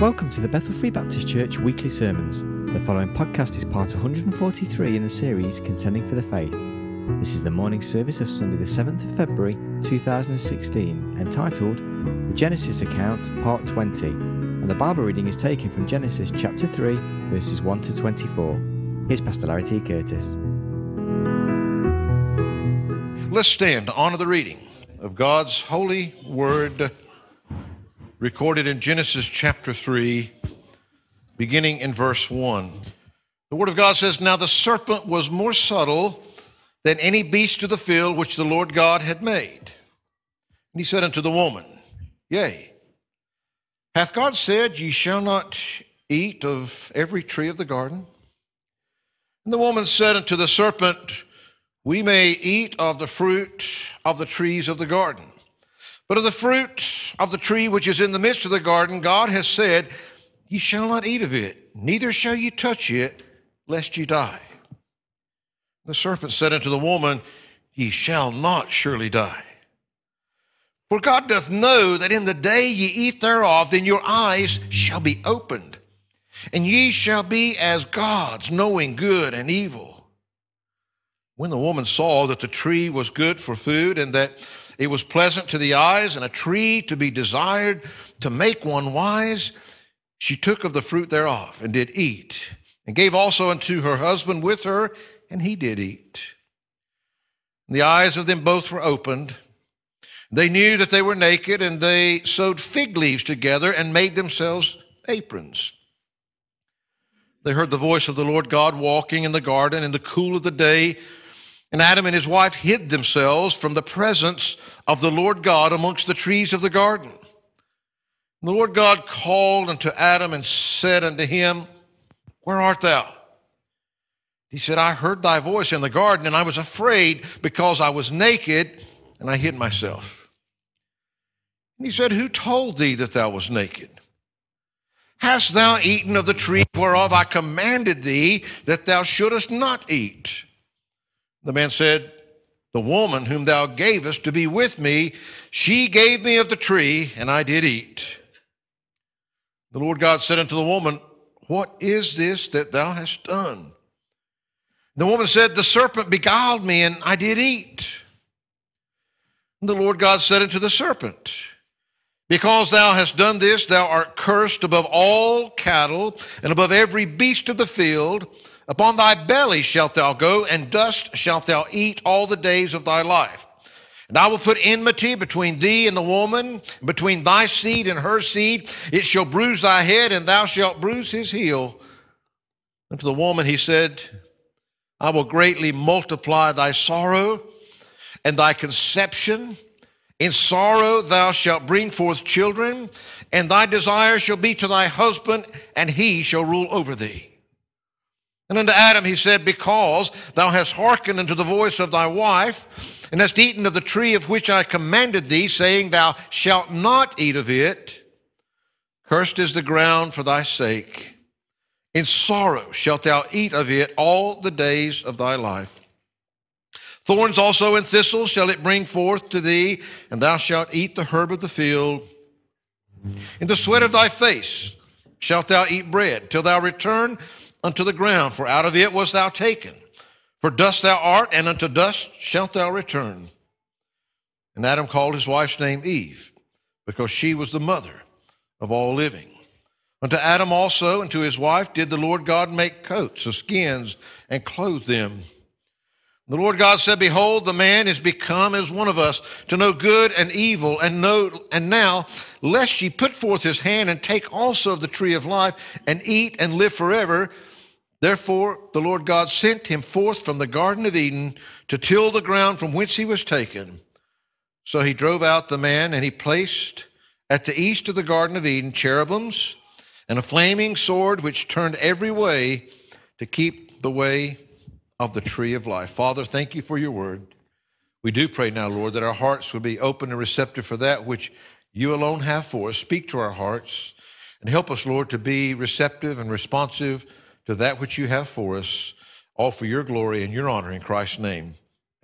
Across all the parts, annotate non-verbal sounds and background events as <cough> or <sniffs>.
Welcome to the Bethel Free Baptist Church weekly sermons. The following podcast is part 143 in the series Contending for the Faith. This is the morning service of Sunday, the 7th of February 2016, entitled The Genesis Account, Part 20. And the Bible reading is taken from Genesis chapter 3, verses 1 to 24. Here's Pastor Larry T. Curtis. Let's stand to honor the reading of God's holy word recorded in Genesis chapter 3, beginning in verse 1. The Word of God says, Now the serpent was more subtle than any beast of the field which the Lord God had made. And he said unto the woman, Yea, hath God said, Ye shall not eat of every tree of the garden? And the woman said unto the serpent, We may eat of the fruit of the trees of the garden. But of the fruit of the tree which is in the midst of the garden, God has said, Ye shall not eat of it, neither shall ye touch it, lest ye die. The serpent said unto the woman, Ye shall not surely die. For God doth know that in the day ye eat thereof, then your eyes shall be opened, and ye shall be as gods, knowing good and evil. When the woman saw that the tree was good for food, and that it was pleasant to the eyes and a tree to be desired to make one wise. She took of the fruit thereof and did eat, and gave also unto her husband with her, and he did eat. And the eyes of them both were opened. They knew that they were naked, and they sewed fig leaves together and made themselves aprons. They heard the voice of the Lord God walking in the garden in the cool of the day. And Adam and his wife hid themselves from the presence of the Lord God amongst the trees of the garden. The Lord God called unto Adam and said unto him, Where art thou? He said, I heard thy voice in the garden, and I was afraid because I was naked, and I hid myself. And he said, Who told thee that thou was naked? Hast thou eaten of the tree whereof I commanded thee that thou shouldest not eat? The man said, The woman whom thou gavest to be with me, she gave me of the tree, and I did eat. The Lord God said unto the woman, What is this that thou hast done? The woman said, The serpent beguiled me, and I did eat. And the Lord God said unto the serpent, Because thou hast done this, thou art cursed above all cattle and above every beast of the field. Upon thy belly shalt thou go, and dust shalt thou eat all the days of thy life. And I will put enmity between thee and the woman, between thy seed and her seed. It shall bruise thy head, and thou shalt bruise his heel. And to the woman he said, I will greatly multiply thy sorrow and thy conception. In sorrow thou shalt bring forth children, and thy desire shall be to thy husband, and he shall rule over thee. And unto Adam he said, Because thou hast hearkened unto the voice of thy wife, and hast eaten of the tree of which I commanded thee, saying, Thou shalt not eat of it, cursed is the ground for thy sake. In sorrow shalt thou eat of it all the days of thy life. Thorns also and thistles shall it bring forth to thee, and thou shalt eat the herb of the field. In the sweat of thy face shalt thou eat bread, till thou return unto the ground, for out of it was thou taken. For dust thou art, and unto dust shalt thou return. And Adam called his wife's name Eve, because she was the mother of all living. Unto Adam also and to his wife did the Lord God make coats of skins and clothe them. The Lord God said, Behold, the man is become as one of us to know good and evil, and know and now lest ye put forth his hand and take also of the tree of life and eat and live forever. Therefore, the Lord God sent him forth from the Garden of Eden to till the ground from whence he was taken. So he drove out the man, and he placed at the east of the Garden of Eden cherubims and a flaming sword which turned every way to keep the way of the tree of life. Father, thank you for your word. We do pray now, Lord, that our hearts would be open and receptive for that which you alone have for us. Speak to our hearts and help us, Lord, to be receptive and responsive to that which you have for us, all for your glory and your honor in Christ's name.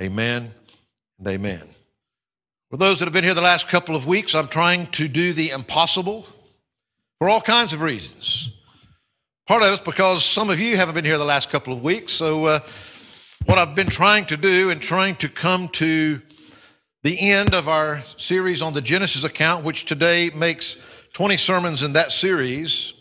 Amen and amen. For those that have been here the last couple of weeks, I'm trying to do the impossible for all kinds of reasons. Part of it's because some of you haven't been here the last couple of weeks. So, uh, what I've been trying to do and trying to come to the end of our series on the Genesis account, which today makes 20 sermons in that series.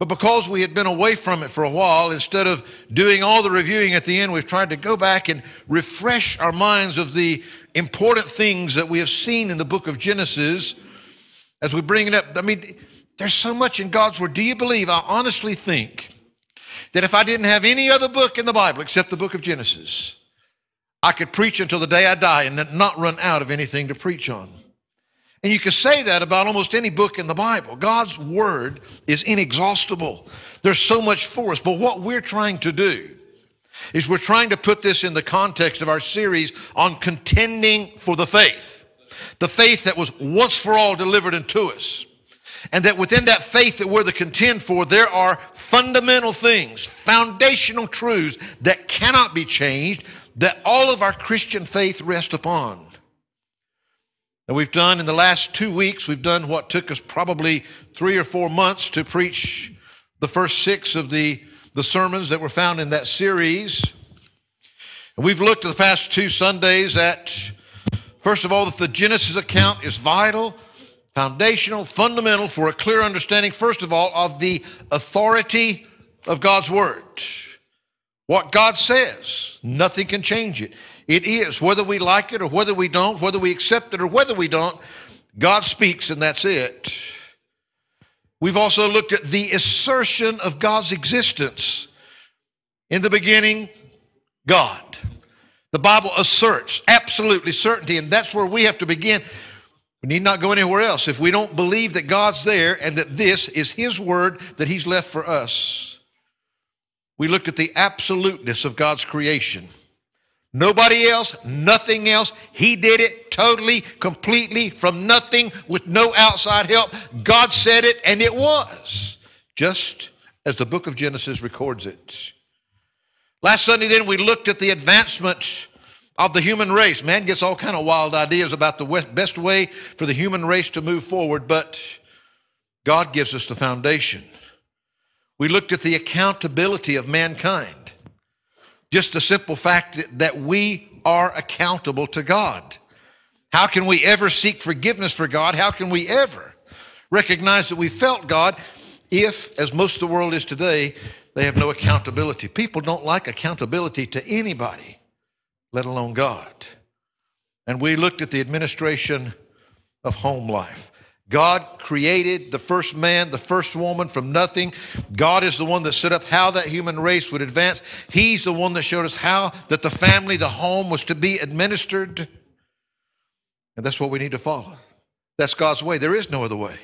But because we had been away from it for a while, instead of doing all the reviewing at the end, we've tried to go back and refresh our minds of the important things that we have seen in the book of Genesis as we bring it up. I mean, there's so much in God's Word. Do you believe? I honestly think that if I didn't have any other book in the Bible except the book of Genesis, I could preach until the day I die and not run out of anything to preach on. And you can say that about almost any book in the Bible. God's Word is inexhaustible. There's so much for us. But what we're trying to do is we're trying to put this in the context of our series on contending for the faith. The faith that was once for all delivered unto us. And that within that faith that we're to contend for, there are fundamental things, foundational truths that cannot be changed, that all of our Christian faith rests upon. And we've done in the last two weeks, we've done what took us probably three or four months to preach the first six of the, the sermons that were found in that series. And we've looked at the past two Sundays at, first of all, that the Genesis account is vital foundational, fundamental for a clear understanding, first of all, of the authority of God's Word. What God says, nothing can change it. It is, whether we like it or whether we don't, whether we accept it or whether we don't, God speaks and that's it. We've also looked at the assertion of God's existence. In the beginning, God. The Bible asserts absolutely certainty, and that's where we have to begin. We need not go anywhere else if we don't believe that God's there and that this is His word that He's left for us. We looked at the absoluteness of God's creation. Nobody else, nothing else. He did it totally, completely, from nothing, with no outside help. God said it, and it was, just as the book of Genesis records it. Last Sunday, then, we looked at the advancement of the human race. Man gets all kind of wild ideas about the best way for the human race to move forward, but God gives us the foundation. We looked at the accountability of mankind. Just the simple fact that we are accountable to God. How can we ever seek forgiveness for God? How can we ever recognize that we felt God if, as most of the world is today, they have no accountability? People don't like accountability to anybody let alone God. And we looked at the administration of home life. God created the first man, the first woman from nothing. God is the one that set up how that human race would advance. He's the one that showed us how that the family, the home was to be administered. And that's what we need to follow. That's God's way. There is no other way.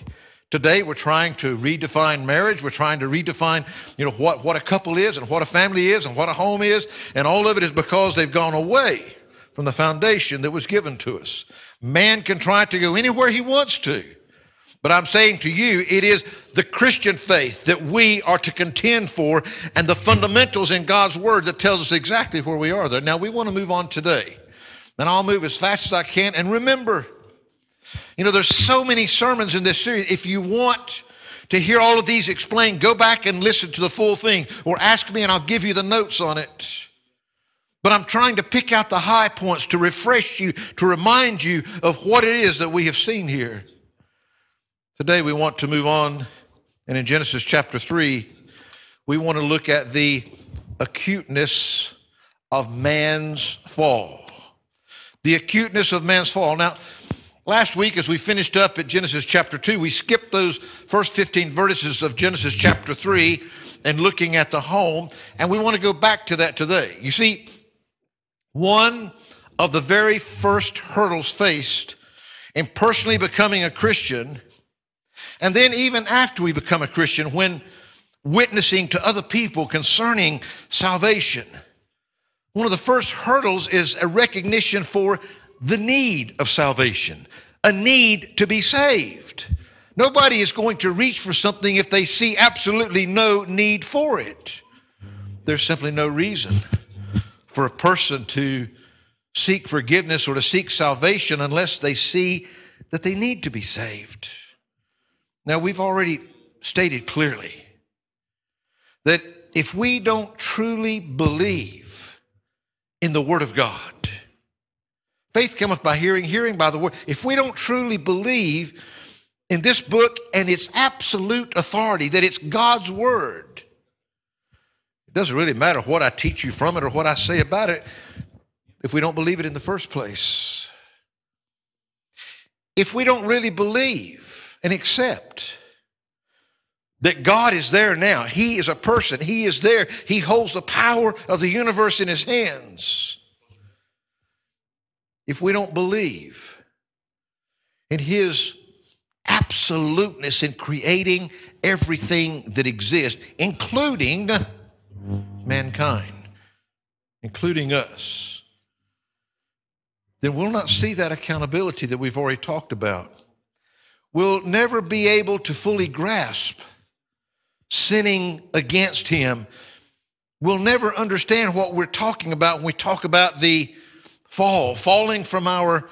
Today, we're trying to redefine marriage. We're trying to redefine, you know, what, what a couple is and what a family is and what a home is. And all of it is because they've gone away from the foundation that was given to us. Man can try to go anywhere he wants to. But I'm saying to you, it is the Christian faith that we are to contend for and the fundamentals in God's Word that tells us exactly where we are there. Now, we want to move on today. And I'll move as fast as I can. And remember, you know, there's so many sermons in this series. If you want to hear all of these explained, go back and listen to the full thing or ask me and I'll give you the notes on it. But I'm trying to pick out the high points to refresh you, to remind you of what it is that we have seen here. Today we want to move on, and in Genesis chapter 3, we want to look at the acuteness of man's fall. The acuteness of man's fall. Now, Last week, as we finished up at Genesis chapter 2, we skipped those first 15 verses of Genesis chapter 3 and looking at the home, and we want to go back to that today. You see, one of the very first hurdles faced in personally becoming a Christian, and then even after we become a Christian, when witnessing to other people concerning salvation, one of the first hurdles is a recognition for the need of salvation, a need to be saved. Nobody is going to reach for something if they see absolutely no need for it. There's simply no reason for a person to seek forgiveness or to seek salvation unless they see that they need to be saved. Now, we've already stated clearly that if we don't truly believe in the Word of God, faith cometh by hearing, hearing by the Word. If we don't truly believe in this book and its absolute authority, that it's God's Word, it doesn't really matter what I teach you from it or what I say about it if we don't believe it in the first place. If we don't really believe and accept that God is there now. He is a person. He is there. He holds the power of the universe in his hands. If we don't believe in his absoluteness in creating everything that exists, including mankind, including us, then we'll not see that accountability that we've already talked about. We'll never be able to fully grasp sinning against him will never understand what we're talking about when we talk about the fall, falling from our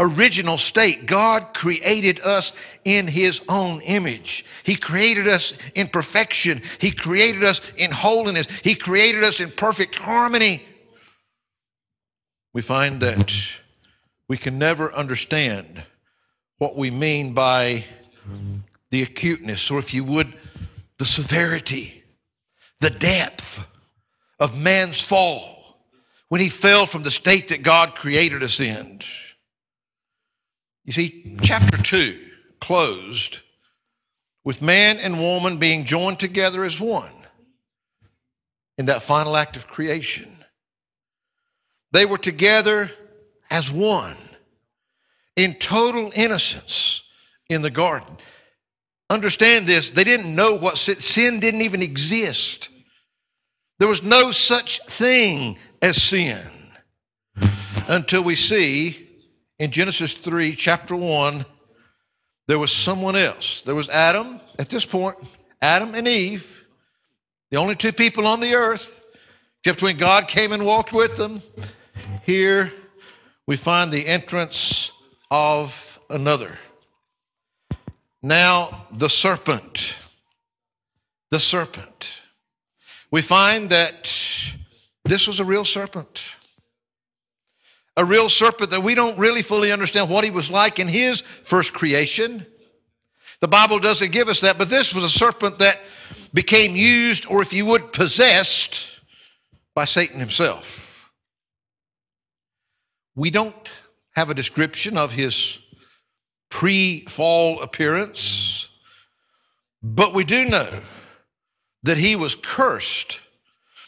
original state. God created us in his own image. He created us in perfection. He created us in holiness. He created us in perfect harmony. We find that we can never understand what we mean by the acuteness, or if you would, the severity, the depth of man's fall when he fell from the state that God created us in. You see, chapter 2 closed with man and woman being joined together as one in that final act of creation. They were together as one in total innocence in the garden. Understand this, they didn't know what sin, sin didn't even exist. There was no such thing as sin until we see in Genesis 3, chapter 1, there was someone else. There was Adam at this point, Adam and Eve, the only two people on the earth, except when God came and walked with them. Here we find the entrance of another. Now, the serpent. The serpent. We find that this was a real serpent. A real serpent that we don't really fully understand what he was like in his first creation. The Bible doesn't give us that, but this was a serpent that became used, or if you would, possessed by Satan himself. We don't have a description of his pre fall appearance, but we do know that he was cursed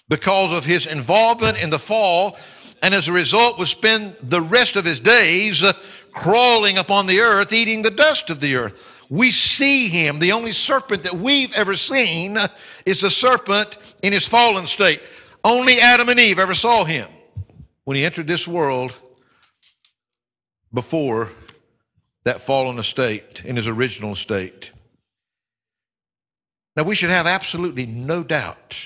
because of his involvement in the fall, and as a result, would spend the rest of his days uh, crawling upon the earth, eating the dust of the earth. We see him. The only serpent that we've ever seen uh, is the serpent in his fallen state. Only Adam and Eve ever saw him when he entered this world before that fallen estate in his original state. Now, we should have absolutely no doubt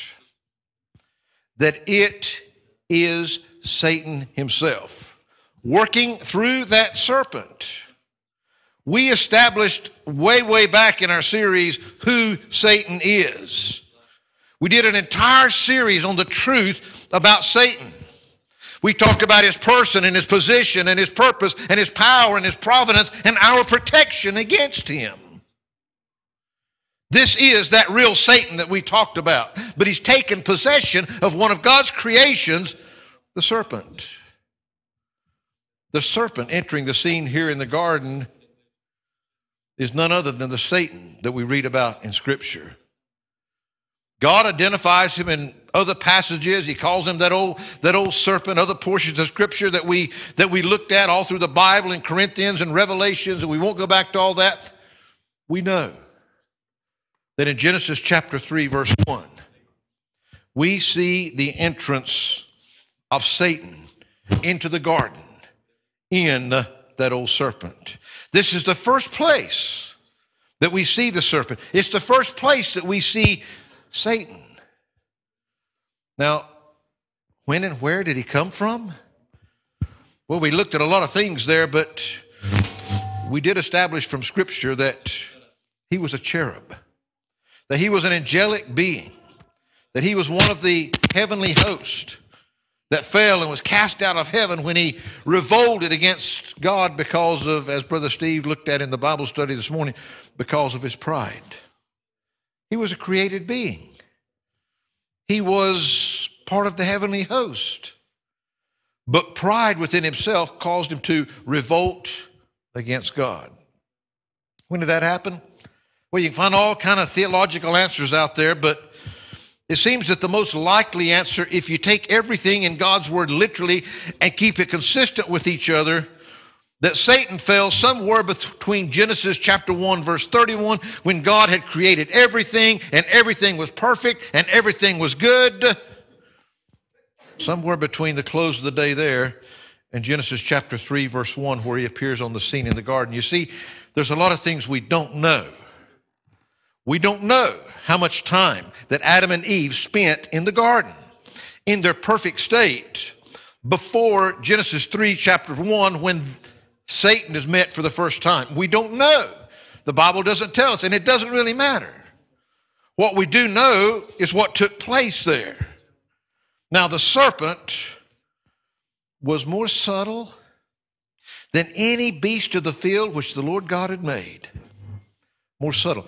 that it is Satan himself working through that serpent. We established way, way back in our series who Satan is. We did an entire series on the truth about Satan. We talked about his person and his position and his purpose and his power and his providence and our protection against him. This is that real Satan that we talked about. But he's taken possession of one of God's creations, the serpent. The serpent entering the scene here in the garden is none other than the Satan that we read about in Scripture. God identifies him in other passages. He calls him that old, that old serpent, other portions of scripture that we, that we looked at all through the Bible in Corinthians and Revelations, and we won't go back to all that. We know that in Genesis chapter 3, verse 1, we see the entrance of Satan into the garden in that old serpent. This is the first place that we see the serpent. It's the first place that we see Satan. Now, when and where did he come from? Well, we looked at a lot of things there, but we did establish from Scripture that he was a cherub. that he was an angelic being, that he was one of the heavenly host that fell and was cast out of heaven when he revolted against God because of, as Brother Steve looked at in the Bible study this morning, because of his pride. He was a created being. He was part of the heavenly host. But pride within himself caused him to revolt against God. When did that happen? Well, you can find all kind of theological answers out there, but it seems that the most likely answer, if you take everything in God's word literally and keep it consistent with each other, that Satan fell somewhere between Genesis chapter 1 verse 31 when God had created everything and everything was perfect and everything was good. Somewhere between the close of the day there and Genesis chapter 3 verse 1 where he appears on the scene in the garden. You see, there's a lot of things we don't know. We don't know how much time that Adam and Eve spent in the garden in their perfect state before Genesis 3 chapter 1 when Satan is met for the first time. We don't know. The Bible doesn't tell us, and it doesn't really matter. What we do know is what took place there. Now, the serpent was more subtle than any beast of the field which the Lord God had made. More subtle.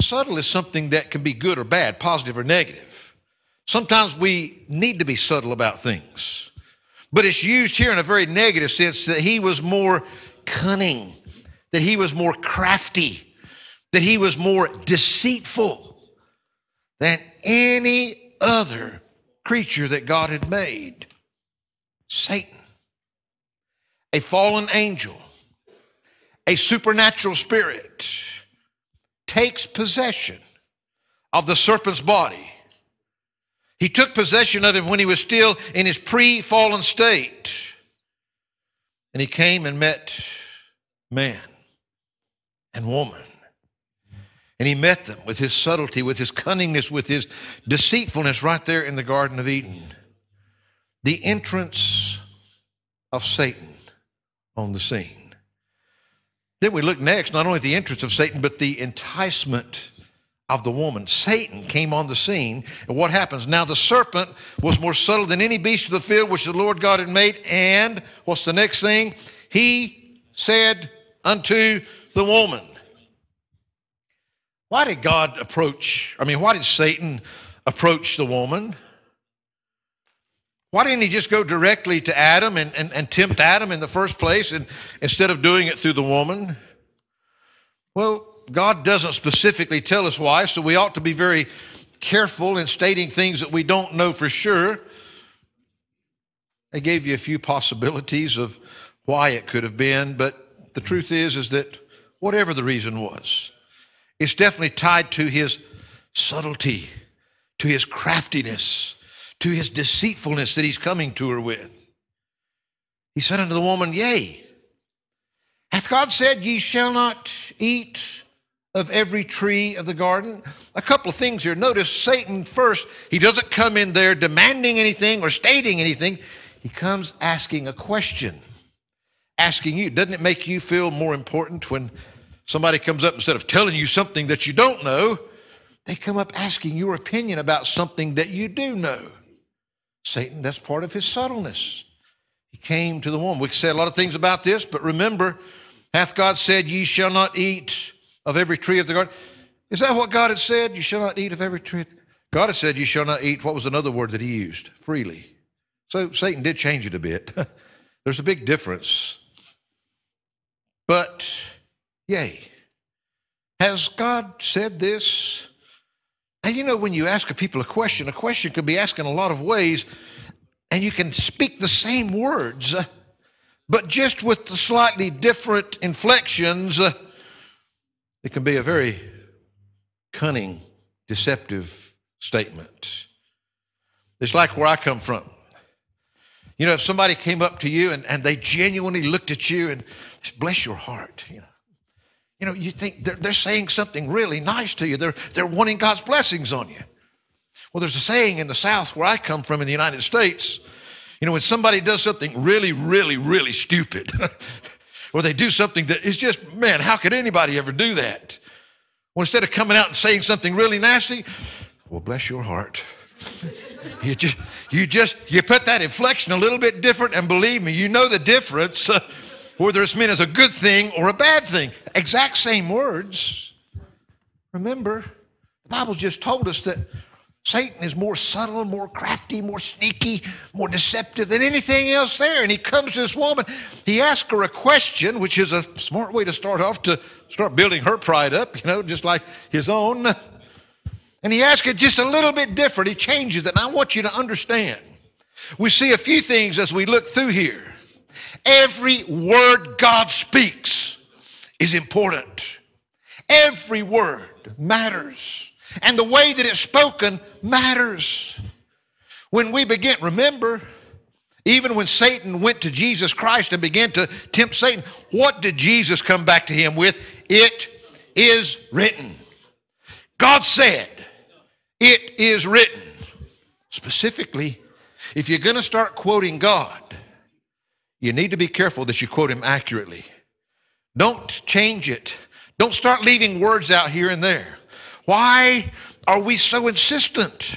Subtle is something that can be good or bad, positive or negative. Sometimes we need to be subtle about things. But it's used here in a very negative sense that he was more cunning, that he was more crafty, that he was more deceitful than any other creature that God had made. Satan, a fallen angel, a supernatural spirit, takes possession of the serpent's body he took possession of him when he was still in his pre fallen state. And he came and met man and woman. And he met them with his subtlety, with his cunningness, with his deceitfulness right there in the Garden of Eden. The entrance of Satan on the scene. Then we look next, not only at the entrance of Satan, but the enticement of the woman. Satan came on the scene, and what happens? Now the serpent was more subtle than any beast of the field which the Lord God had made, and what's the next thing? He said unto the woman. Why did God approach, I mean, why did Satan approach the woman? Why didn't he just go directly to Adam and, and, and tempt Adam in the first place and, instead of doing it through the woman? Well, God doesn't specifically tell us why, so we ought to be very careful in stating things that we don't know for sure. I gave you a few possibilities of why it could have been, but the truth is is that whatever the reason was, it's definitely tied to his subtlety, to his craftiness, to his deceitfulness that he's coming to her with. He said unto the woman, Yea, hath God said, Ye shall not eat of every tree of the garden? A couple of things here. Notice Satan first, he doesn't come in there demanding anything or stating anything. He comes asking a question, asking you. Doesn't it make you feel more important when somebody comes up instead of telling you something that you don't know? They come up asking your opinion about something that you do know. Satan, that's part of his subtleness. He came to the woman. We say a lot of things about this, but remember, hath God said, Ye shall not eat of every tree of the garden. Is that what God had said? You shall not eat of every tree. God had said, You shall not eat. What was another word that he used? Freely. So Satan did change it a bit. <laughs> There's a big difference. But, yea, has God said this? And you know, when you ask a people a question, a question can be asked in a lot of ways, and you can speak the same words, but just with the slightly different inflections it can be a very cunning, deceptive statement. It's like where I come from. You know, if somebody came up to you and, and they genuinely looked at you and bless your heart, you know, you know, you think they're, they're saying something really nice to you. They're, they're wanting God's blessings on you. Well, there's a saying in the South where I come from in the United States. You know, when somebody does something really, really, really stupid, <laughs> or they do something that is just, man, how could anybody ever do that? Well, instead of coming out and saying something really nasty, well, bless your heart. You just, you just, you put that inflection a little bit different, and believe me, you know the difference, uh, whether it's meant as a good thing or a bad thing. Exact same words. Remember, the Bible just told us that Satan is more subtle, more crafty, more sneaky, more deceptive than anything else there. And he comes to this woman. He asks her a question, which is a smart way to start off to start building her pride up, you know, just like his own. And he asks it just a little bit different. He changes it. And I want you to understand. We see a few things as we look through here. Every word God speaks is important. Every word matters. And the way that it's spoken matters. When we begin, remember, even when Satan went to Jesus Christ and began to tempt Satan, what did Jesus come back to him with? It is written. God said, It is written. Specifically, if you're going to start quoting God, you need to be careful that you quote him accurately. Don't change it. Don't start leaving words out here and there. Why are we so insistent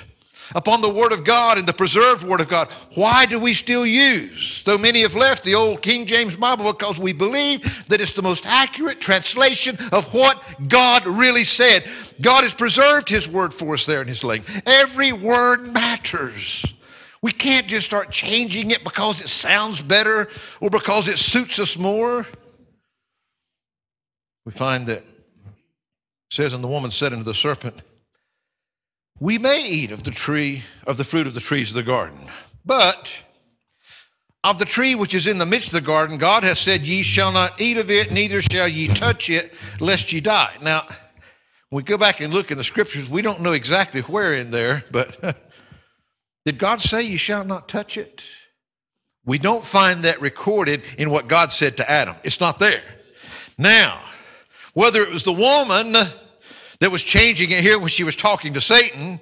upon the Word of God and the preserved Word of God? Why do we still use, though many have left the old King James Bible, because we believe that it's the most accurate translation of what God really said. God has preserved His Word for us there in His language. Every word matters. We can't just start changing it because it sounds better or because it suits us more. We find that says, And the woman said unto the serpent, We may eat of the tree, of the fruit of the trees of the garden, but of the tree which is in the midst of the garden, God has said, Ye shall not eat of it, neither shall ye touch it, lest ye die. Now, when we go back and look in the scriptures, we don't know exactly where in there, but <laughs> did God say you shall not touch it? We don't find that recorded in what God said to Adam. It's not there. Now, whether it was the woman that was changing it here when she was talking to Satan,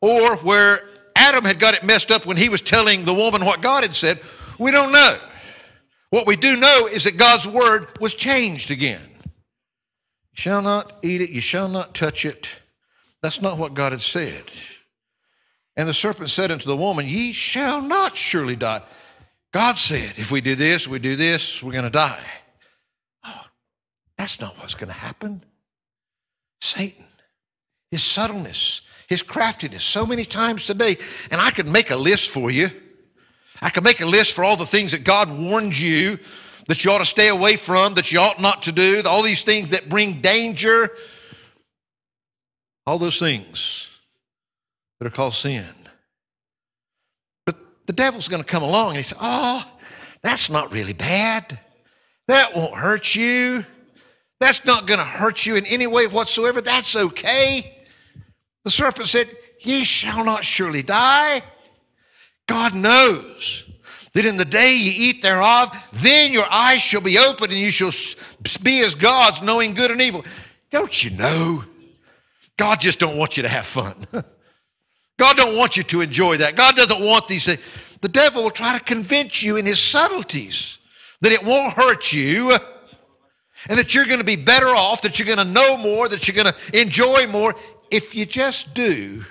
or where Adam had got it messed up when he was telling the woman what God had said, we don't know. What we do know is that God's word was changed again. You shall not eat it, you shall not touch it. That's not what God had said. And the serpent said unto the woman, Ye shall not surely die. God said, if we do this, we do this, we're going to die. That's not what's going to happen. Satan, his subtleness, his craftiness, so many times today, and I could make a list for you. I could make a list for all the things that God warned you that you ought to stay away from, that you ought not to do, all these things that bring danger, all those things that are called sin. But the devil's going to come along and he says, Oh, that's not really bad. That won't hurt you. That's not going to hurt you in any way whatsoever. That's okay. The serpent said, Ye shall not surely die. God knows that in the day ye eat thereof, then your eyes shall be opened and you shall be as gods, knowing good and evil. Don't you know? God just don't want you to have fun. <laughs> God don't want you to enjoy that. God doesn't want these things. The devil will try to convince you in his subtleties that it won't hurt you and that you're going to be better off, that you're going to know more, that you're going to enjoy more if you just do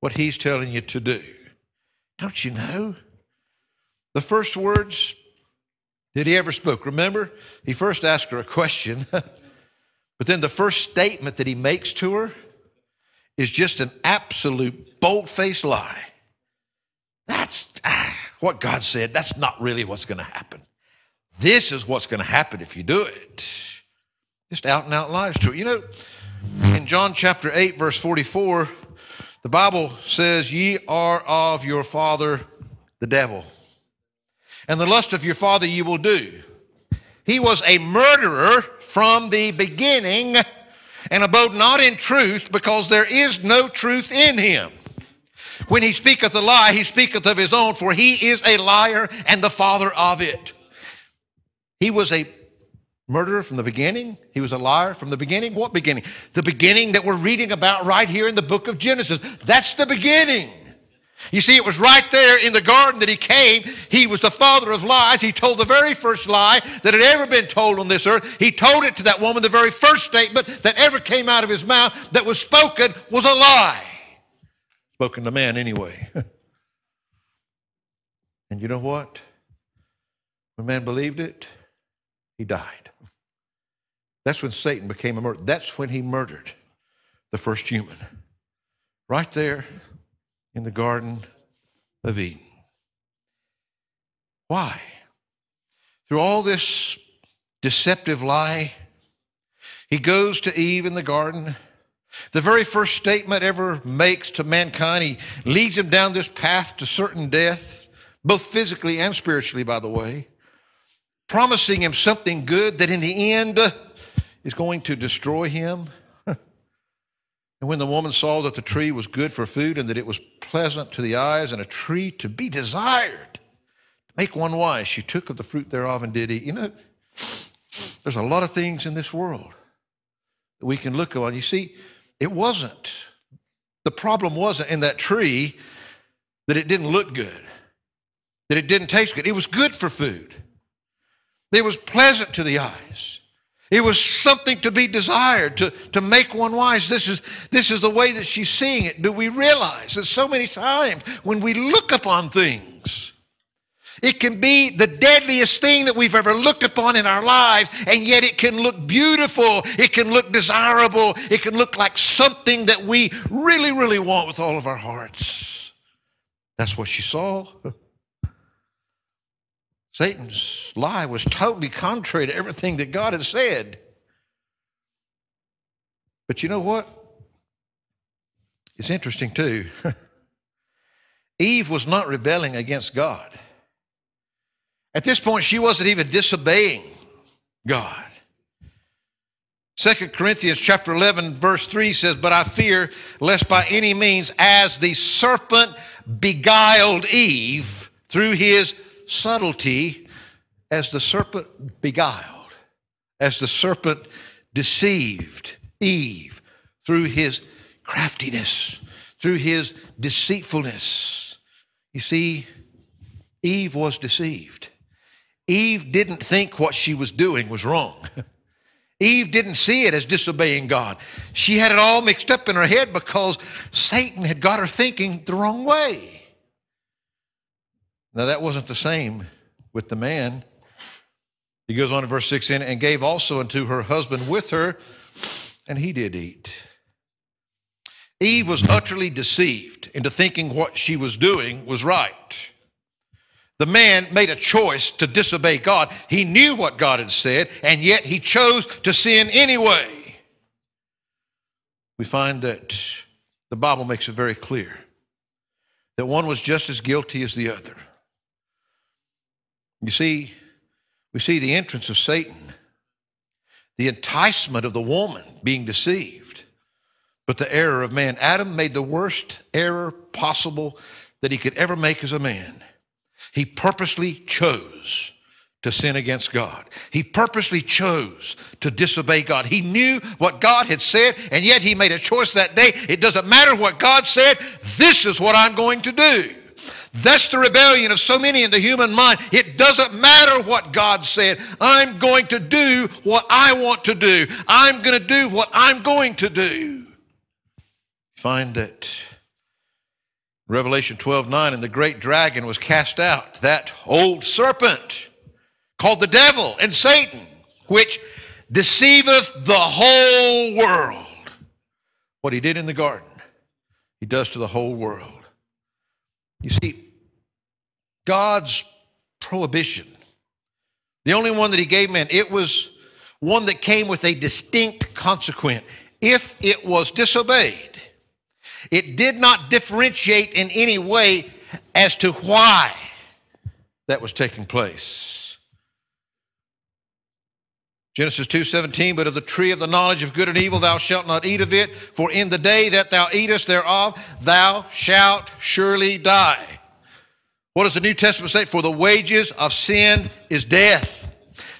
what he's telling you to do. Don't you know? The first words that he ever spoke, remember? He first asked her a question, <laughs> but then the first statement that he makes to her is just an absolute bold faced lie. That's ah, what God said. That's not really what's going to happen. This is what's going to happen if you do it. Just out and out lies to it. You know, in John chapter 8, verse 44, the Bible says, Ye are of your father the devil, and the lust of your father you will do. He was a murderer from the beginning and abode not in truth because there is no truth in him. When he speaketh a lie, he speaketh of his own, for he is a liar and the father of it. He was a murderer from the beginning. He was a liar from the beginning. What beginning? The beginning that we're reading about right here in the book of Genesis. That's the beginning. You see, it was right there in the garden that he came. He was the father of lies. He told the very first lie that had ever been told on this earth. He told it to that woman. The very first statement that ever came out of his mouth that was spoken was a lie. Spoken to man, anyway. <laughs> and you know what? When man believed it, he died. That's when Satan became a murderer. That's when he murdered the first human. Right there in the Garden of Eden. Why? Through all this deceptive lie, he goes to Eve in the garden. The very first statement ever makes to mankind, he leads him down this path to certain death, both physically and spiritually, by the way, promising him something good that in the end uh, is going to destroy him. <laughs> And when the woman saw that the tree was good for food and that it was pleasant to the eyes and a tree to be desired, to make one wise, she took of the fruit thereof and did eat. You know, <sniffs> there's a lot of things in this world that we can look on. You see, it wasn't, the problem wasn't in that tree that it didn't look good, that it didn't taste good. It was good for food, it was pleasant to the eyes. It was something to be desired, to, to make one wise. This is, this is the way that she's seeing it. Do we realize that so many times when we look upon things, it can be the deadliest thing that we've ever looked upon in our lives, and yet it can look beautiful, it can look desirable, it can look like something that we really, really want with all of our hearts. That's what she saw. <laughs> Satan's lie was totally contrary to everything that God had said. But you know what? It's interesting too. <laughs> Eve was not rebelling against God. At this point, she wasn't even disobeying God. 2 Corinthians chapter 11 verse 3 says, "But I fear lest by any means as the serpent beguiled Eve through his subtlety as the serpent beguiled, as the serpent deceived Eve through his craftiness, through his deceitfulness. You see, Eve was deceived. Eve didn't think what she was doing was wrong. <laughs> Eve didn't see it as disobeying God. She had it all mixed up in her head because Satan had got her thinking the wrong way. Now, that wasn't the same with the man. He goes on in verse 16 and gave also unto her husband with her, and he did eat. Eve was utterly deceived into thinking what she was doing was right. The man made a choice to disobey God. He knew what God had said, and yet he chose to sin anyway. We find that the Bible makes it very clear that one was just as guilty as the other. You see, we see the entrance of Satan, the enticement of the woman being deceived, but the error of man. Adam made the worst error possible that he could ever make as a man. He purposely chose to sin against God. He purposely chose to disobey God. He knew what God had said, and yet he made a choice that day. It doesn't matter what God said, this is what I'm going to do. That's the rebellion of so many in the human mind. It doesn't matter what God said. I'm going to do what I want to do. I'm going to do what I'm going to do. Find that Revelation 12 9, and the great dragon was cast out, that old serpent called the devil and Satan, which deceiveth the whole world. What he did in the garden, he does to the whole world. You see, God's prohibition, the only one that He gave man, it was one that came with a distinct consequence. If it was disobeyed, it did not differentiate in any way as to why that was taking place. Genesis 2:17 but of the tree of the knowledge of good and evil thou shalt not eat of it for in the day that thou eatest thereof thou shalt surely die. What does the New Testament say? For the wages of sin is death.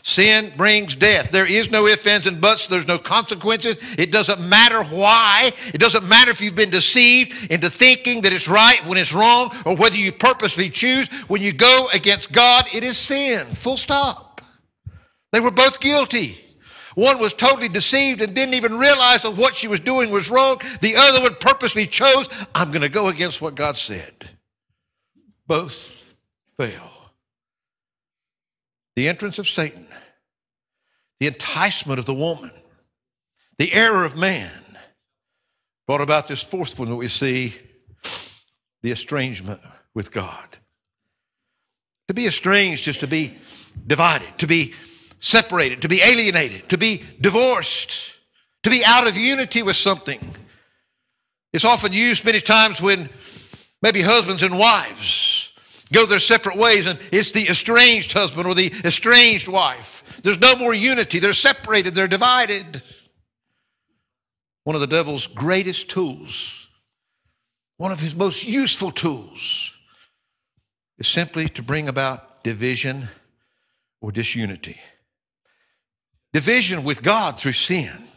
Sin brings death. There is no ifs, ands, and buts. There's no consequences. It doesn't matter why. It doesn't matter if you've been deceived into thinking that it's right when it's wrong or whether you purposely choose. When you go against God, it is sin. Full stop. They were both guilty. One was totally deceived and didn't even realize that what she was doing was wrong. The other one purposely chose, I'm going to go against what God said. Both fail. The entrance of Satan the enticement of the woman, the error of man brought about this fourth one that we see the estrangement with God. To be estranged is to be divided, to be separated, to be alienated, to be divorced, to be out of unity with something. It's often used many times when maybe husbands and wives go their separate ways, and it's the estranged husband or the estranged wife. There's no more unity. They're separated, they're divided. One of the devil's greatest tools, one of his most useful tools, is simply to bring about division or disunity. Division with God through sin,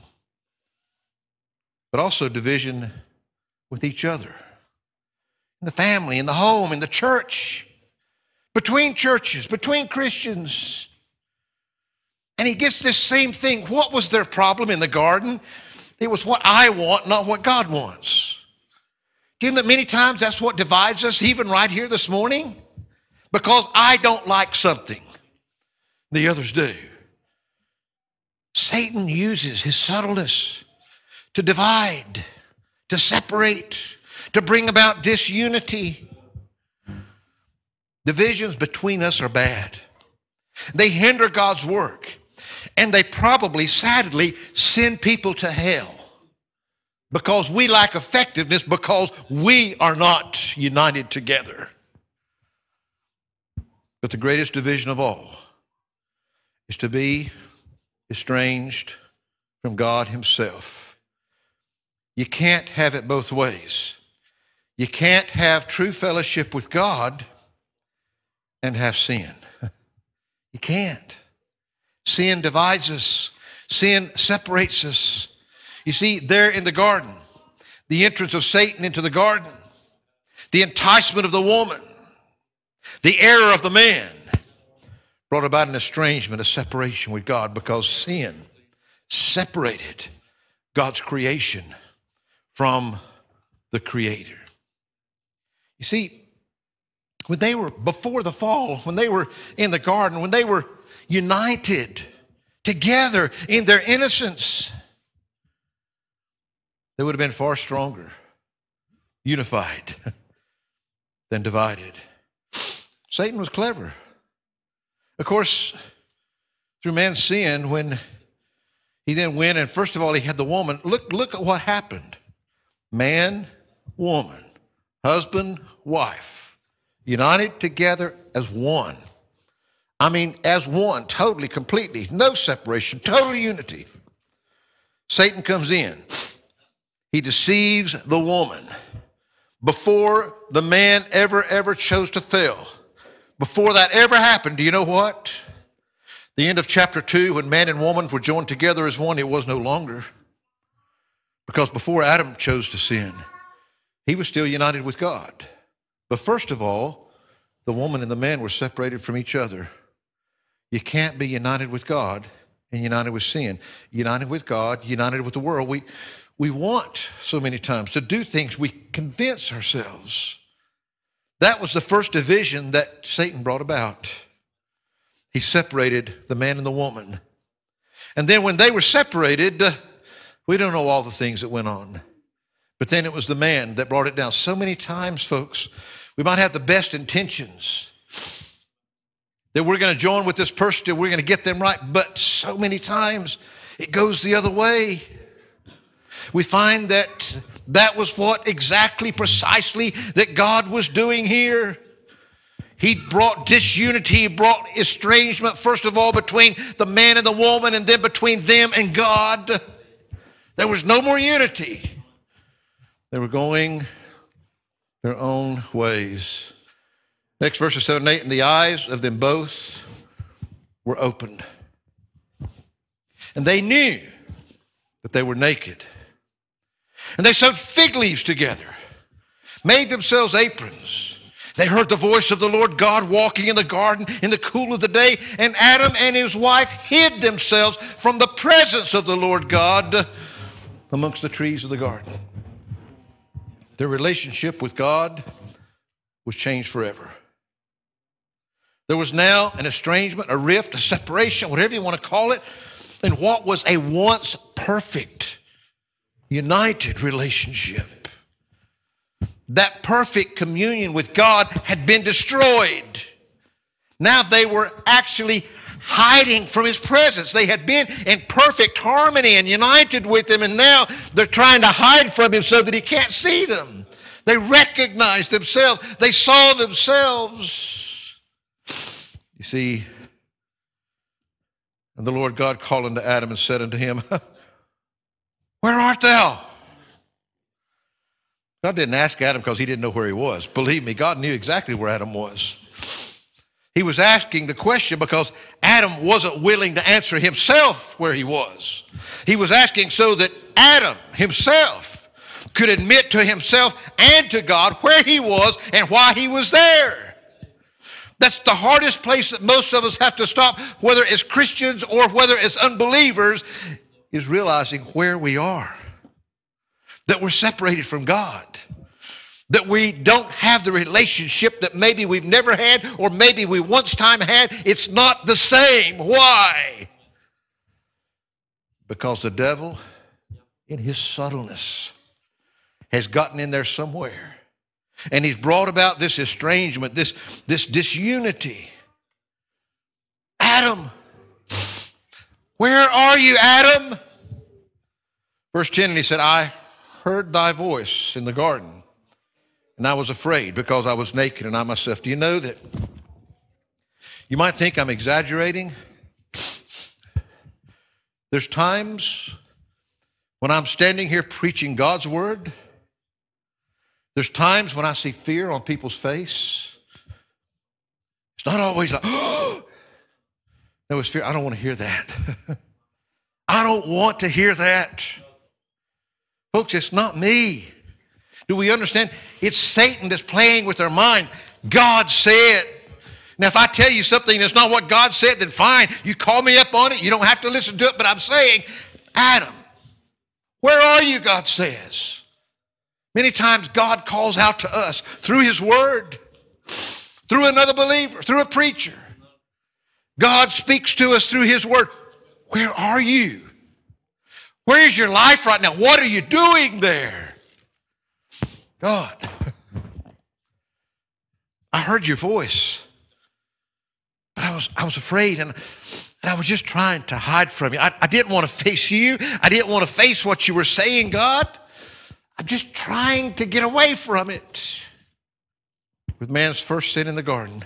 but also division with each other in the family, in the home, in the church, between churches, between Christians. And he gets this same thing. What was their problem in the garden? It was what I want, not what God wants. Know that many times that's what divides us, even right here this morning? Because I don't like something, the others do. Satan uses his subtleness to divide, to separate, to bring about disunity. Divisions between us are bad. They hinder God's work. And they probably, sadly, send people to hell because we lack effectiveness because we are not united together. But the greatest division of all is to be estranged from God Himself. You can't have it both ways. You can't have true fellowship with God and have sin. You can't. Sin divides us, sin separates us. You see, there in the garden, the entrance of Satan into the garden, the enticement of the woman, the error of the man brought about an estrangement, a separation with God because sin separated God's creation from the Creator. You see, when they were before the fall, when they were in the garden, when they were united together in their innocence, they would have been far stronger, unified, <laughs> than divided. Satan was clever. Of course, through man's sin, when he then went and first of all he had the woman, look, look at what happened. Man, woman, husband, wife, united together as one. I mean, as one, totally, completely, no separation, total unity. Satan comes in. He deceives the woman before the man ever, ever chose to fail. Before that ever happened, do you know what? The end of chapter 2, when man and woman were joined together as one, it was no longer. Because before Adam chose to sin, he was still united with God. But first of all, the woman and the man were separated from each other. You can't be united with God and united with sin. United with God, united with the world. We, we want so many times to do things we convince ourselves. That was the first division that Satan brought about. He separated the man and the woman. And then when they were separated, uh, we don't know all the things that went on. But then it was the man that brought it down. So many times, folks, we might have the best intentions that we're going to join with this person, and we're going to get them right. But so many times it goes the other way. We find that that was what exactly, precisely that God was doing here. He brought disunity, he brought estrangement, first of all, between the man and the woman, and then between them and God. There was no more unity. They were going their own ways. Next verses 7 and 8, and the eyes of them both were opened. And they knew that they were naked. And they sewed fig leaves together, made themselves aprons. They heard the voice of the Lord God walking in the garden in the cool of the day, and Adam and his wife hid themselves from the presence of the Lord God amongst the trees of the garden. Their relationship with God was changed forever. There was now an estrangement, a rift, a separation, whatever you want to call it, in what was a once perfect, united relationship. That perfect communion with God had been destroyed. Now they were actually hiding from his presence. They had been in perfect harmony and united with him, and now they're trying to hide from him so that he can't see them. They recognized themselves, they saw themselves. You see, and the Lord God called unto Adam and said unto him, <laughs> Where art thou? God didn't ask Adam because he didn't know where he was. Believe me, God knew exactly where Adam was. He was asking the question because Adam wasn't willing to answer himself where he was. He was asking so that Adam himself could admit to himself and to God where he was and why he was there. That's the hardest place that most of us have to stop, whether it's Christians or whether it's unbelievers, is realizing where we are. That we're separated from God that we don't have the relationship that maybe we've never had or maybe we once time had. It's not the same. Why? Because the devil, in his subtleness, has gotten in there somewhere. And he's brought about this estrangement, this, this disunity. Adam, where are you, Adam? Verse 10, and he said, I heard thy voice in the garden and I was afraid because I was naked and I myself. Do you know that? You might think I'm exaggerating. There's times when I'm standing here preaching God's word. There's times when I see fear on people's face. It's not always like, <gasps> oh, no, it's fear. I don't want to hear that. <laughs> I don't want to hear that. Folks, it's not me. Do we understand? It's Satan that's playing with our mind. God said. Now, if I tell you something that's not what God said, then fine. You call me up on it. You don't have to listen to it. But I'm saying, Adam, where are you? God says. Many times God calls out to us through His Word, through another believer, through a preacher. God speaks to us through His Word. Where are you? Where is your life right now? What are you doing there? God, I heard your voice, but I was, I was afraid and, and I was just trying to hide from you. I, I didn't want to face you. I didn't want to face what you were saying, God. I'm just trying to get away from it. With man's first sin in the garden,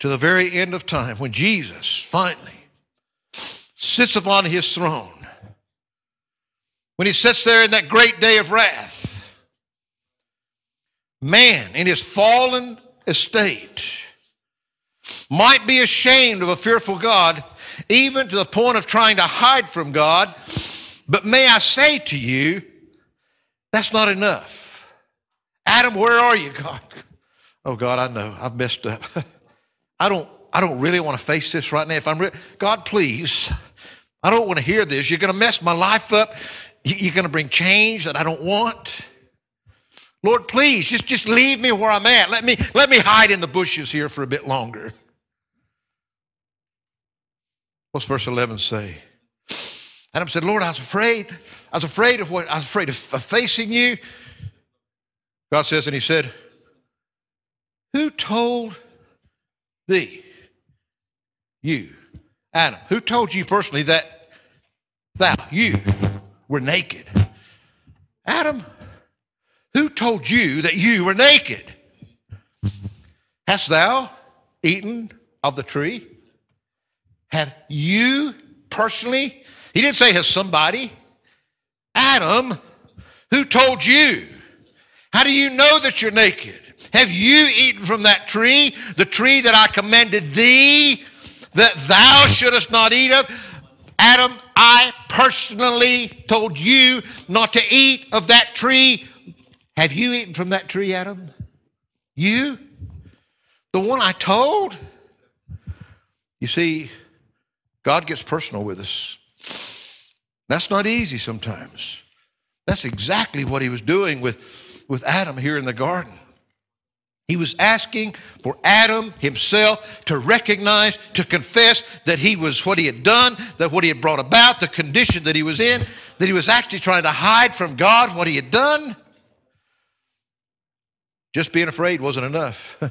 to the very end of time, when Jesus finally sits upon his throne, when he sits there in that great day of wrath, man in his fallen estate might be ashamed of a fearful God, even to the point of trying to hide from God. But may I say to you, that's not enough. Adam, where are you, God? Oh God, I know I've messed up. <laughs> I don't. I don't really want to face this right now. If I'm re- God, please, I don't want to hear this. You're going to mess my life up. You're going to bring change that I don't want. Lord, please, just, just leave me where I'm at. Let me, let me hide in the bushes here for a bit longer. What's verse 11 say? Adam said, Lord, I was afraid. I was afraid of what? I was afraid of facing you. God says, and he said, Who told thee, you, Adam, who told you personally that thou, you, were naked? Adam, who told you that you were naked? Hast thou eaten of the tree? Have you personally? He didn't say has somebody. Adam, who told you? How do you know that you're naked? Have you eaten from that tree, the tree that I commanded thee that thou shouldest not eat of? Adam, I personally told you not to eat of that tree. Have you eaten from that tree, Adam? You? The one I told? You see, God gets personal with us. That's not easy sometimes. That's exactly what he was doing with, with Adam here in the garden. He was asking for Adam himself to recognize, to confess that he was what he had done, that what he had brought about, the condition that he was in, that he was actually trying to hide from God what he had done. Just being afraid wasn't enough. <laughs>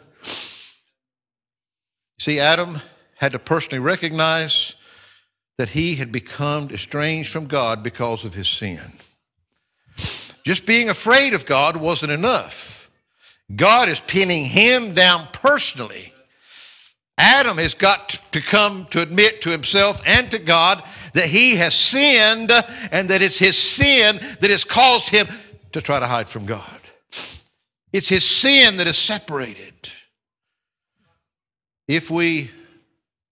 See, Adam had to personally recognize that he had become estranged from God because of his sin. Just being afraid of God wasn't enough. God is pinning him down personally. Adam has got to come to admit to himself and to God that he has sinned and that it's his sin that has caused him to try to hide from God. It's his sin that is separated. If we,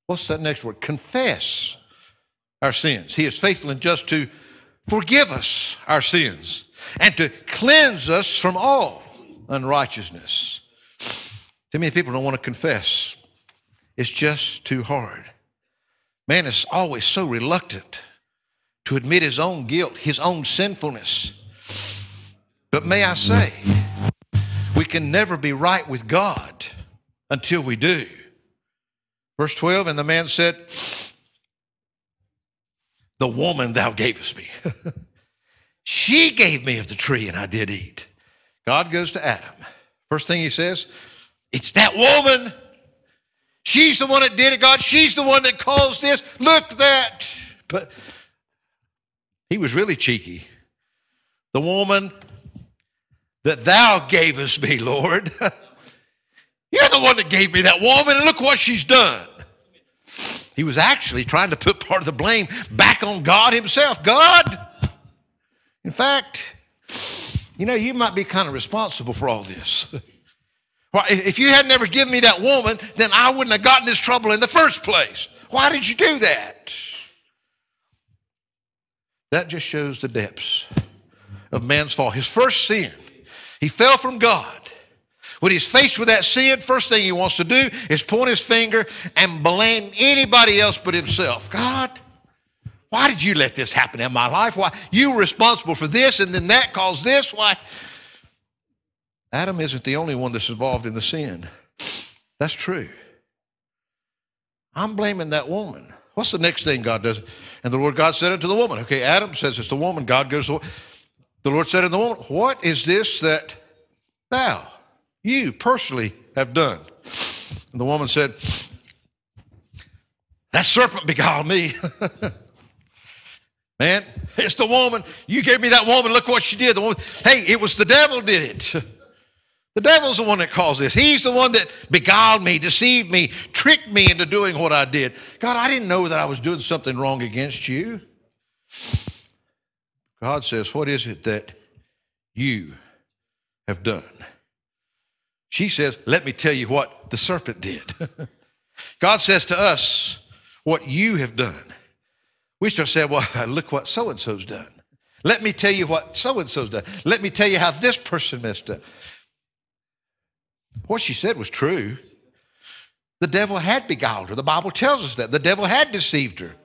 what's that next word? Confess our sins. He is faithful and just to forgive us our sins and to cleanse us from all unrighteousness. Too many people don't want to confess. It's just too hard. Man is always so reluctant to admit his own guilt, his own sinfulness. But may I say, we can never be right with God until we do. Verse 12, and the man said, The woman thou gavest me. <laughs> she gave me of the tree, and I did eat. God goes to Adam. First thing he says, It's that woman. She's the one that did it, God. She's the one that caused this. Look that. But he was really cheeky. The woman that thou gavest me, Lord. <laughs> You're the one that gave me that woman, and look what she's done. He was actually trying to put part of the blame back on God Himself. God, in fact, you know, you might be kind of responsible for all this. <laughs> If you had never given me that woman, then I wouldn't have gotten this trouble in the first place. Why did you do that? That just shows the depths of man's fall. His first sin he fell from God. When he's faced with that sin, first thing he wants to do is point his finger and blame anybody else but himself. God, why did you let this happen in my life? Why you were responsible for this and then that caused this? Why? Adam isn't the only one that's involved in the sin. That's true. I'm blaming that woman. What's the next thing God does? And the Lord God said it to the woman. Okay, Adam says it's the woman. God goes to the Lord said to the woman, What is this that thou, you personally, have done? And the woman said, That serpent <laughs> beguiled me. <laughs> Man, it's the woman. You gave me that woman. Look what she did. The woman, hey, it was the devil did it. <laughs> The devil's the one that caused this. He's the one that beguiled me, deceived me, tricked me into doing what I did. God, I didn't know that I was doing something wrong against you. God says, What is it that you have done? She says, Let me tell you what the serpent did. <laughs> God says to us, What you have done. We start saying, Well, <laughs> look what so and so's done. Let me tell you what so and so's done. Let me tell you how this person messed up. What she said was true. The devil had beguiled her. The Bible tells us that. The devil had deceived her.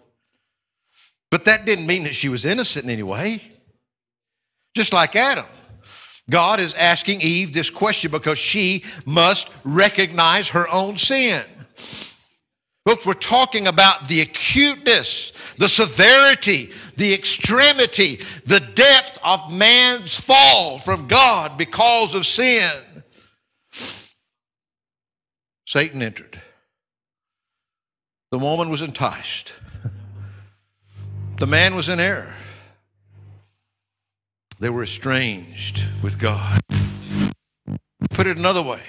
But that didn't mean that she was innocent in any way. Just like Adam. God is asking Eve this question because she must recognize her own sin. Folks, we're talking about the acuteness, the severity, the extremity, the depth of man's fall from God because of sin. Satan entered. The woman was enticed. The man was in error. They were estranged with God. Put it another way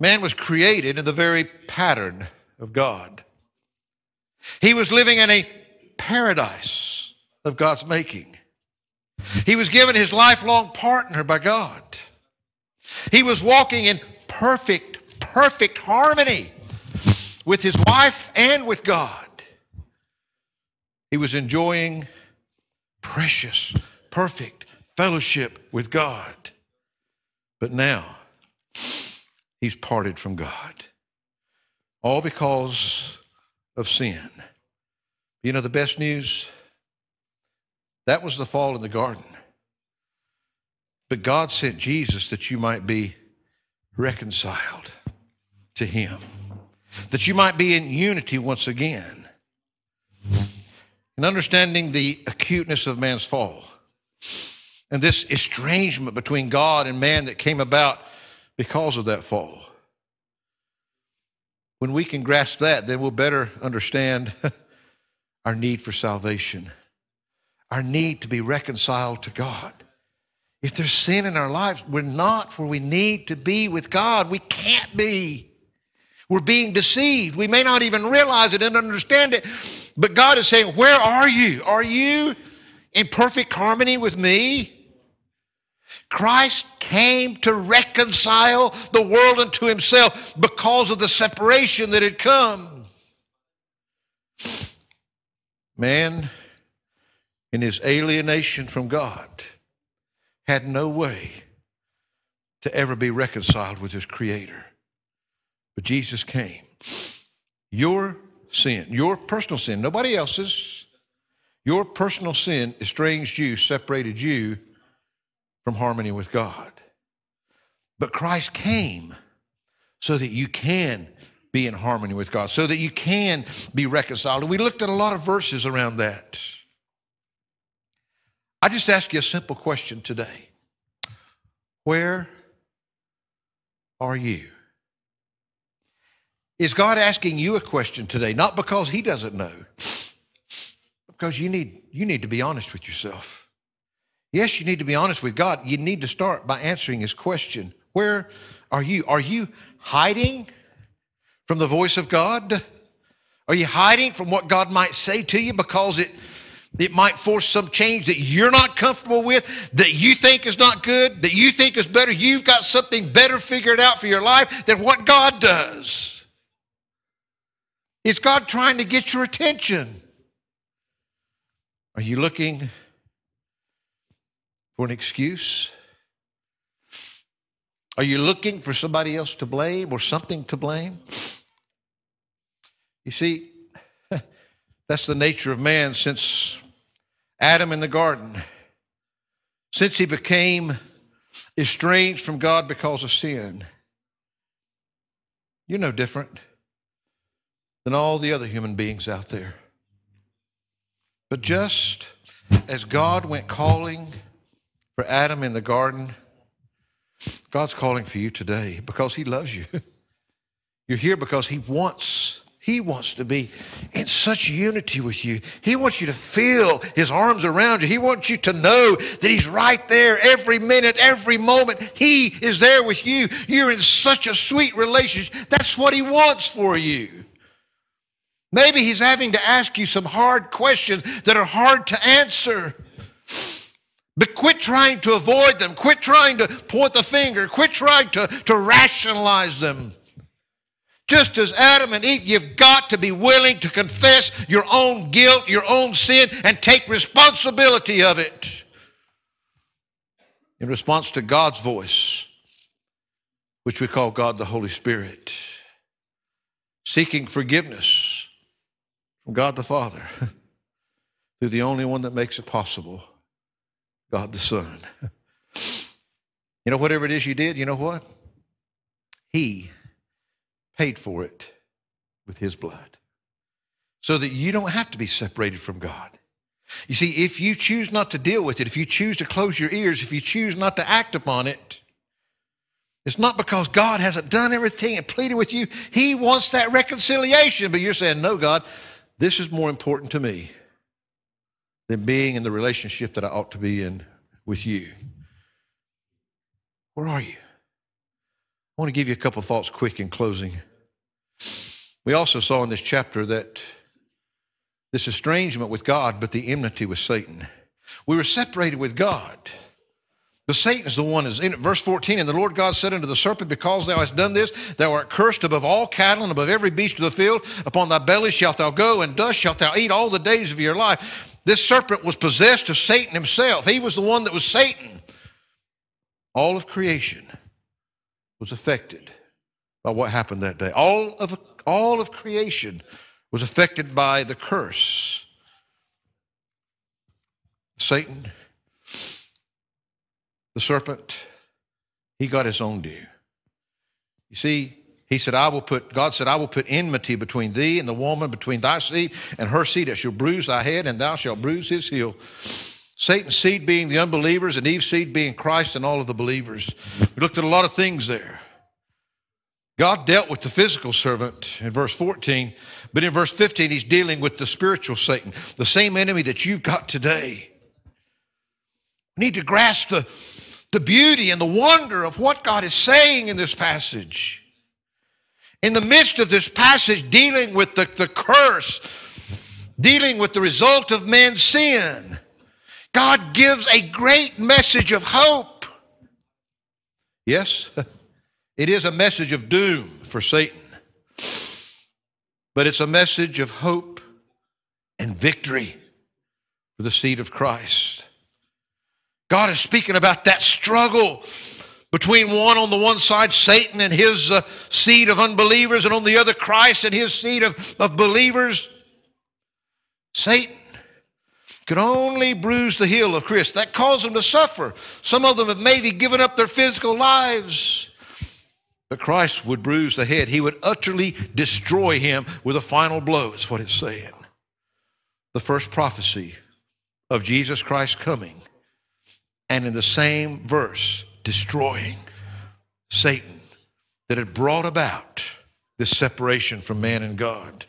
man was created in the very pattern of God. He was living in a paradise of God's making. He was given his lifelong partner by God. He was walking in perfect, perfect harmony with his wife and with God. He was enjoying precious, perfect fellowship with God. But now, he's parted from God. All because of sin. You know the best news? That was the fall in the garden. But God sent Jesus that you might be reconciled to him, that you might be in unity once again. In understanding the acuteness of man's fall and this estrangement between God and man that came about because of that fall. When we can grasp that, then we'll better understand <laughs> our need for salvation, our need to be reconciled to God. If there's sin in our lives, we're not where we need to be with God. We can't be. We're being deceived. We may not even realize it and understand it, but God is saying, Where are you? Are you in perfect harmony with me? Christ came to reconcile the world unto himself because of the separation that had come. Man, in his alienation from God, had no way to ever be reconciled with his Creator. But Jesus came. Your sin, your personal sin, nobody else's, your personal sin estranged you, separated you from harmony with God. But Christ came so that you can be in harmony with God, so that you can be reconciled. And we looked at a lot of verses around that. I just ask you a simple question today Where are you? Is God asking you a question today? Not because He doesn't know, because you need, you need to be honest with yourself. Yes, you need to be honest with God. You need to start by answering his question Where are you? Are you hiding from the voice of God? Are you hiding from what God might say to you because it, it might force some change that you're not comfortable with, that you think is not good, that you think is better? You've got something better figured out for your life than what God does. Is God trying to get your attention? Are you looking for an excuse? Are you looking for somebody else to blame or something to blame? You see, <laughs> that's the nature of man since Adam in the garden. Since he became estranged from God because of sin, you're no different than all the other human beings out there. But just as God went calling for Adam in the garden, God's calling for you today because He loves you. <laughs> You're here because He wants. He wants to be in such unity with you. He wants you to feel His arms around you. He wants you to know that He's right there every minute, every moment. He is there with you. You're in such a sweet relationship. That's what He wants for you. Maybe He's having to ask you some hard questions that are hard to answer. But quit trying to avoid them. Quit trying to point the finger. Quit trying to, to rationalize them. Just as Adam and Eve, you've got to be willing to confess your own guilt, your own sin, and take responsibility of it in response to God's voice, which we call God the Holy Spirit, seeking forgiveness from God the Father <laughs> through the only one that makes it possible God the Son. You know, whatever it is you did, you know what? He paid for it with His blood so that you don't have to be separated from God. You see, if you choose not to deal with it, if you choose to close your ears, if you choose not to act upon it, it's not because God hasn't done everything and pleaded with you. He wants that reconciliation, but you're saying, no, God, this is more important to me than being in the relationship that I ought to be in with you. Where are you? I want to give you a couple thoughts quick in closing. We also saw in this chapter that this estrangement with God, but the enmity with Satan. We were separated with God, But Satan is the one is in it. Verse 14, and the Lord God said unto the serpent, Because thou hast done this, thou art cursed above all cattle and above every beast of the field. Upon thy belly shalt thou go, and dust shalt thou eat all the days of your life. This serpent was possessed of Satan himself. He was the one that was Satan. All of creation was affected by what happened that day. All of, all of creation was affected by the curse. Satan the serpent, he got his own due. You see, he said, I will put, God said, I will put enmity between thee and the woman, between thy seed and her seed, that shall bruise thy head, and thou shalt bruise his heel. Satan's seed being the unbelievers, and Eve's seed being Christ and all of the believers. We looked at a lot of things there. God dealt with the physical servant in verse 14, but in verse 15, he's dealing with the spiritual Satan, the same enemy that you've got today. We need to grasp the the beauty and the wonder of what God is saying in this passage. In the midst of this passage, dealing with the, the curse, dealing with the result of man's sin, God gives a great message of hope. Yes, <laughs> it is a message of doom for Satan, but it's a message of hope and victory for the seed of Christ. God is speaking about that struggle between one on the one side, Satan and his uh, seed of unbelievers, and on the other, Christ and his seed of, of believers. Satan could only bruise the heel of Christ. That caused them to suffer. Some of them have maybe given up their physical lives. But Christ would bruise the head. He would utterly destroy him with a final blow, is what it's saying. The first prophecy of Jesus Christ coming and in the same verse, destroying Satan that had brought about this separation from man and God.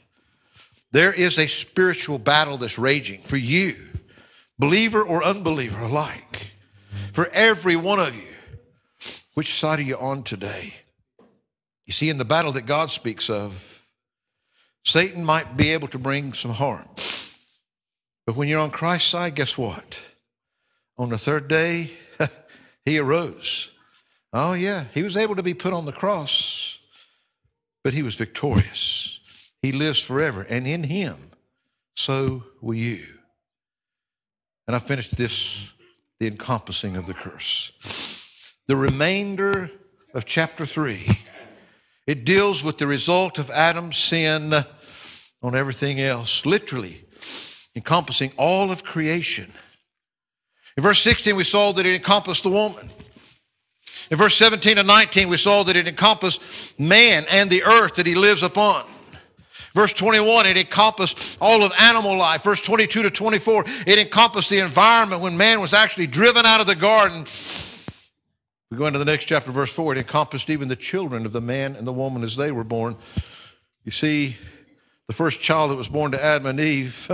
There is a spiritual battle that's raging for you, believer or unbeliever alike, for every one of you. Which side are you on today? You see, in the battle that God speaks of, Satan might be able to bring some harm. But when you're on Christ's side, guess what? On the third day, he arose. Oh, yeah, he was able to be put on the cross, but he was victorious. He lives forever, and in him, so will you. And I finished this the encompassing of the curse. The remainder of chapter 3, it deals with the result of Adam's sin on everything else, literally encompassing all of creation. In verse 16, we saw that it encompassed the woman. In verse 17 and 19, we saw that it encompassed man and the earth that he lives upon. Verse 21, it encompassed all of animal life. Verse 22 to 24, it encompassed the environment when man was actually driven out of the garden. We go into the next chapter, verse 4, it encompassed even the children of the man and the woman as they were born. You see, the first child that was born to Adam and Eve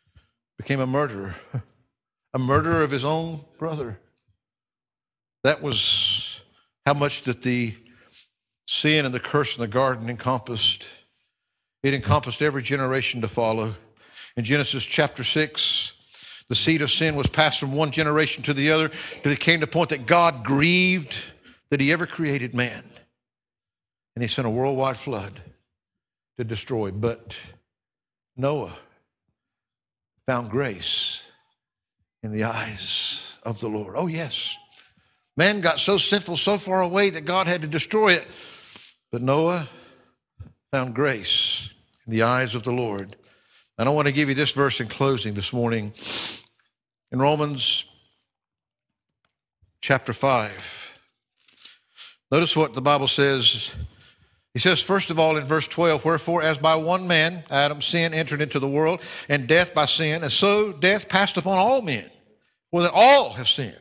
<laughs> became a murderer a murderer of his own brother. That was how much that the sin and the curse in the garden encompassed. It encompassed every generation to follow. In Genesis chapter 6, the seed of sin was passed from one generation to the other till it came to the point that God grieved that he ever created man. And he sent a worldwide flood to destroy. But Noah found grace in the eyes of the Lord. Oh, yes. Man got so sinful, so far away that God had to destroy it. But Noah found grace in the eyes of the Lord. And I want to give you this verse in closing this morning. In Romans chapter 5, notice what the Bible says. He says, first of all, in verse 12, wherefore, as by one man, Adam, sin entered into the world, and death by sin, and so death passed upon all men. for that all have sinned.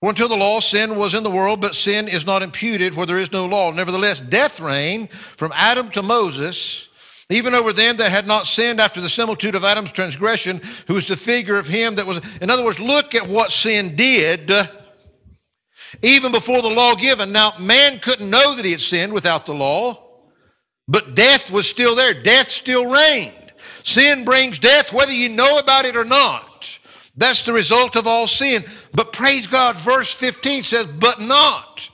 For until the law, sin was in the world, but sin is not imputed where there is no law. Nevertheless, death reigned from Adam to Moses, even over them that had not sinned after the similitude of Adam's transgression, who was the figure of him that was. In other words, look at what sin did even before the law given. Now, man couldn't know that he had sinned without the law, but death was still there. Death still reigned. Sin brings death whether you know about it or not. That's the result of all sin. But praise God, verse 15 says, But not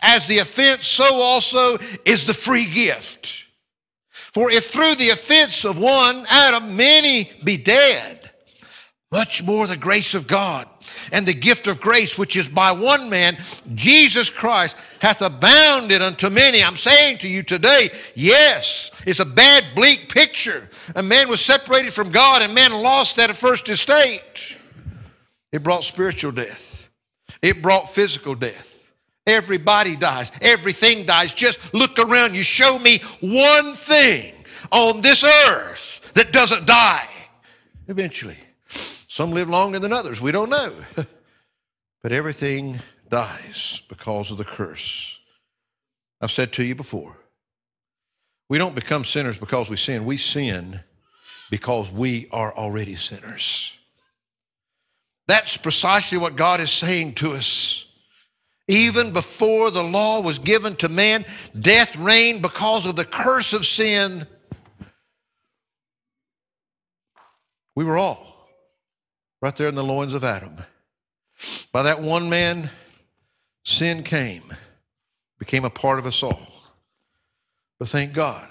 as the offense, so also is the free gift. For if through the offense of one, Adam, many be dead, much more the grace of God and the gift of grace, which is by one man, Jesus Christ, hath abounded unto many. I'm saying to you today, yes, it's a bad, bleak picture. A man was separated from God and man lost that first estate. It brought spiritual death, it brought physical death. Everybody dies. Everything dies. Just look around. You show me one thing on this earth that doesn't die eventually. Some live longer than others. We don't know. <laughs> but everything dies because of the curse. I've said to you before we don't become sinners because we sin, we sin because we are already sinners. That's precisely what God is saying to us. Even before the law was given to man, death reigned because of the curse of sin. We were all right there in the loins of Adam. By that one man, sin came, became a part of us all. But thank God,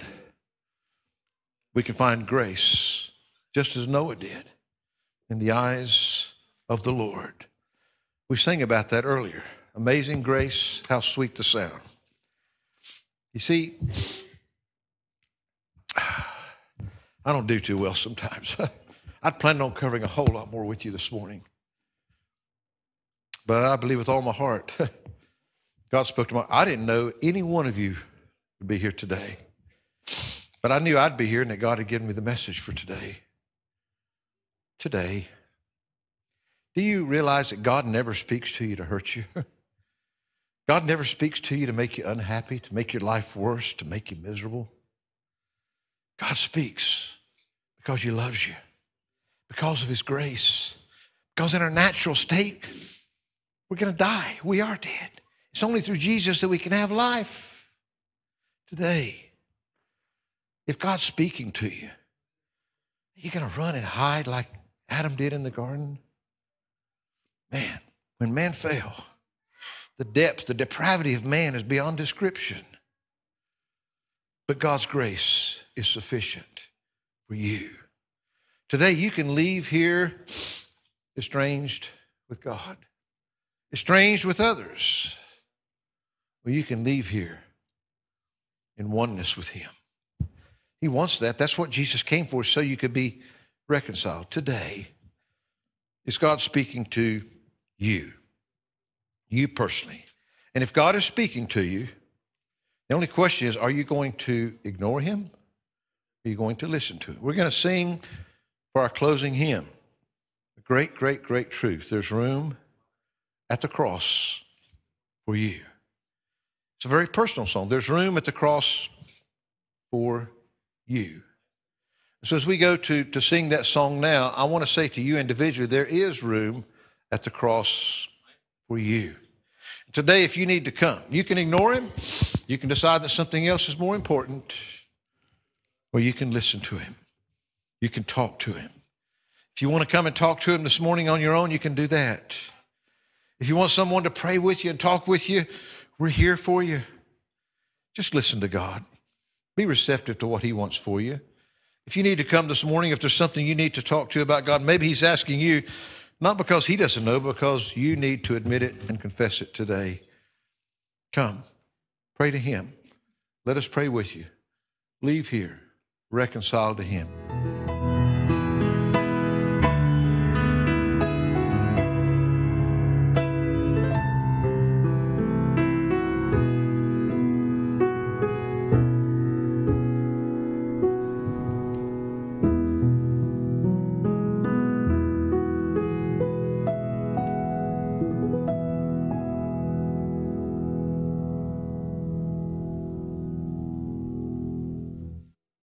we can find grace just as Noah did in the eyes of the Lord. We sang about that earlier. Amazing grace, how sweet the sound. You see, <sighs> I don't do too well sometimes. <laughs> I'd planned on covering a whole lot more with you this morning. But I believe with all my heart, <laughs> God spoke to my I didn't know any one of you would be here today. But I knew I'd be here and that God had given me the message for today. Today. Do you realize that God never speaks to you to hurt you? <laughs> God never speaks to you to make you unhappy, to make your life worse, to make you miserable. God speaks because He loves you, because of His grace. Because in our natural state, we're going to die. We are dead. It's only through Jesus that we can have life today. If God's speaking to you, are you going to run and hide like Adam did in the garden? Man, when man fell, the depth, the depravity of man is beyond description. But God's grace is sufficient for you. Today, you can leave here estranged with God, estranged with others, or you can leave here in oneness with Him. He wants that. That's what Jesus came for, so you could be reconciled. Today, is God speaking to you? you personally. And if God is speaking to you, the only question is are you going to ignore him? Are you going to listen to him? We're going to sing for our closing hymn. A great, great, great truth. There's room at the cross for you. It's a very personal song. There's room at the cross for you. So as we go to, to sing that song now, I want to say to you individually, there is room at the cross for you. Today, if you need to come, you can ignore him. You can decide that something else is more important, or you can listen to him. You can talk to him. If you want to come and talk to him this morning on your own, you can do that. If you want someone to pray with you and talk with you, we're here for you. Just listen to God. Be receptive to what he wants for you. If you need to come this morning, if there's something you need to talk to about God, maybe he's asking you, not because he doesn't know, because you need to admit it and confess it today. Come, pray to him. Let us pray with you. Leave here reconciled to him.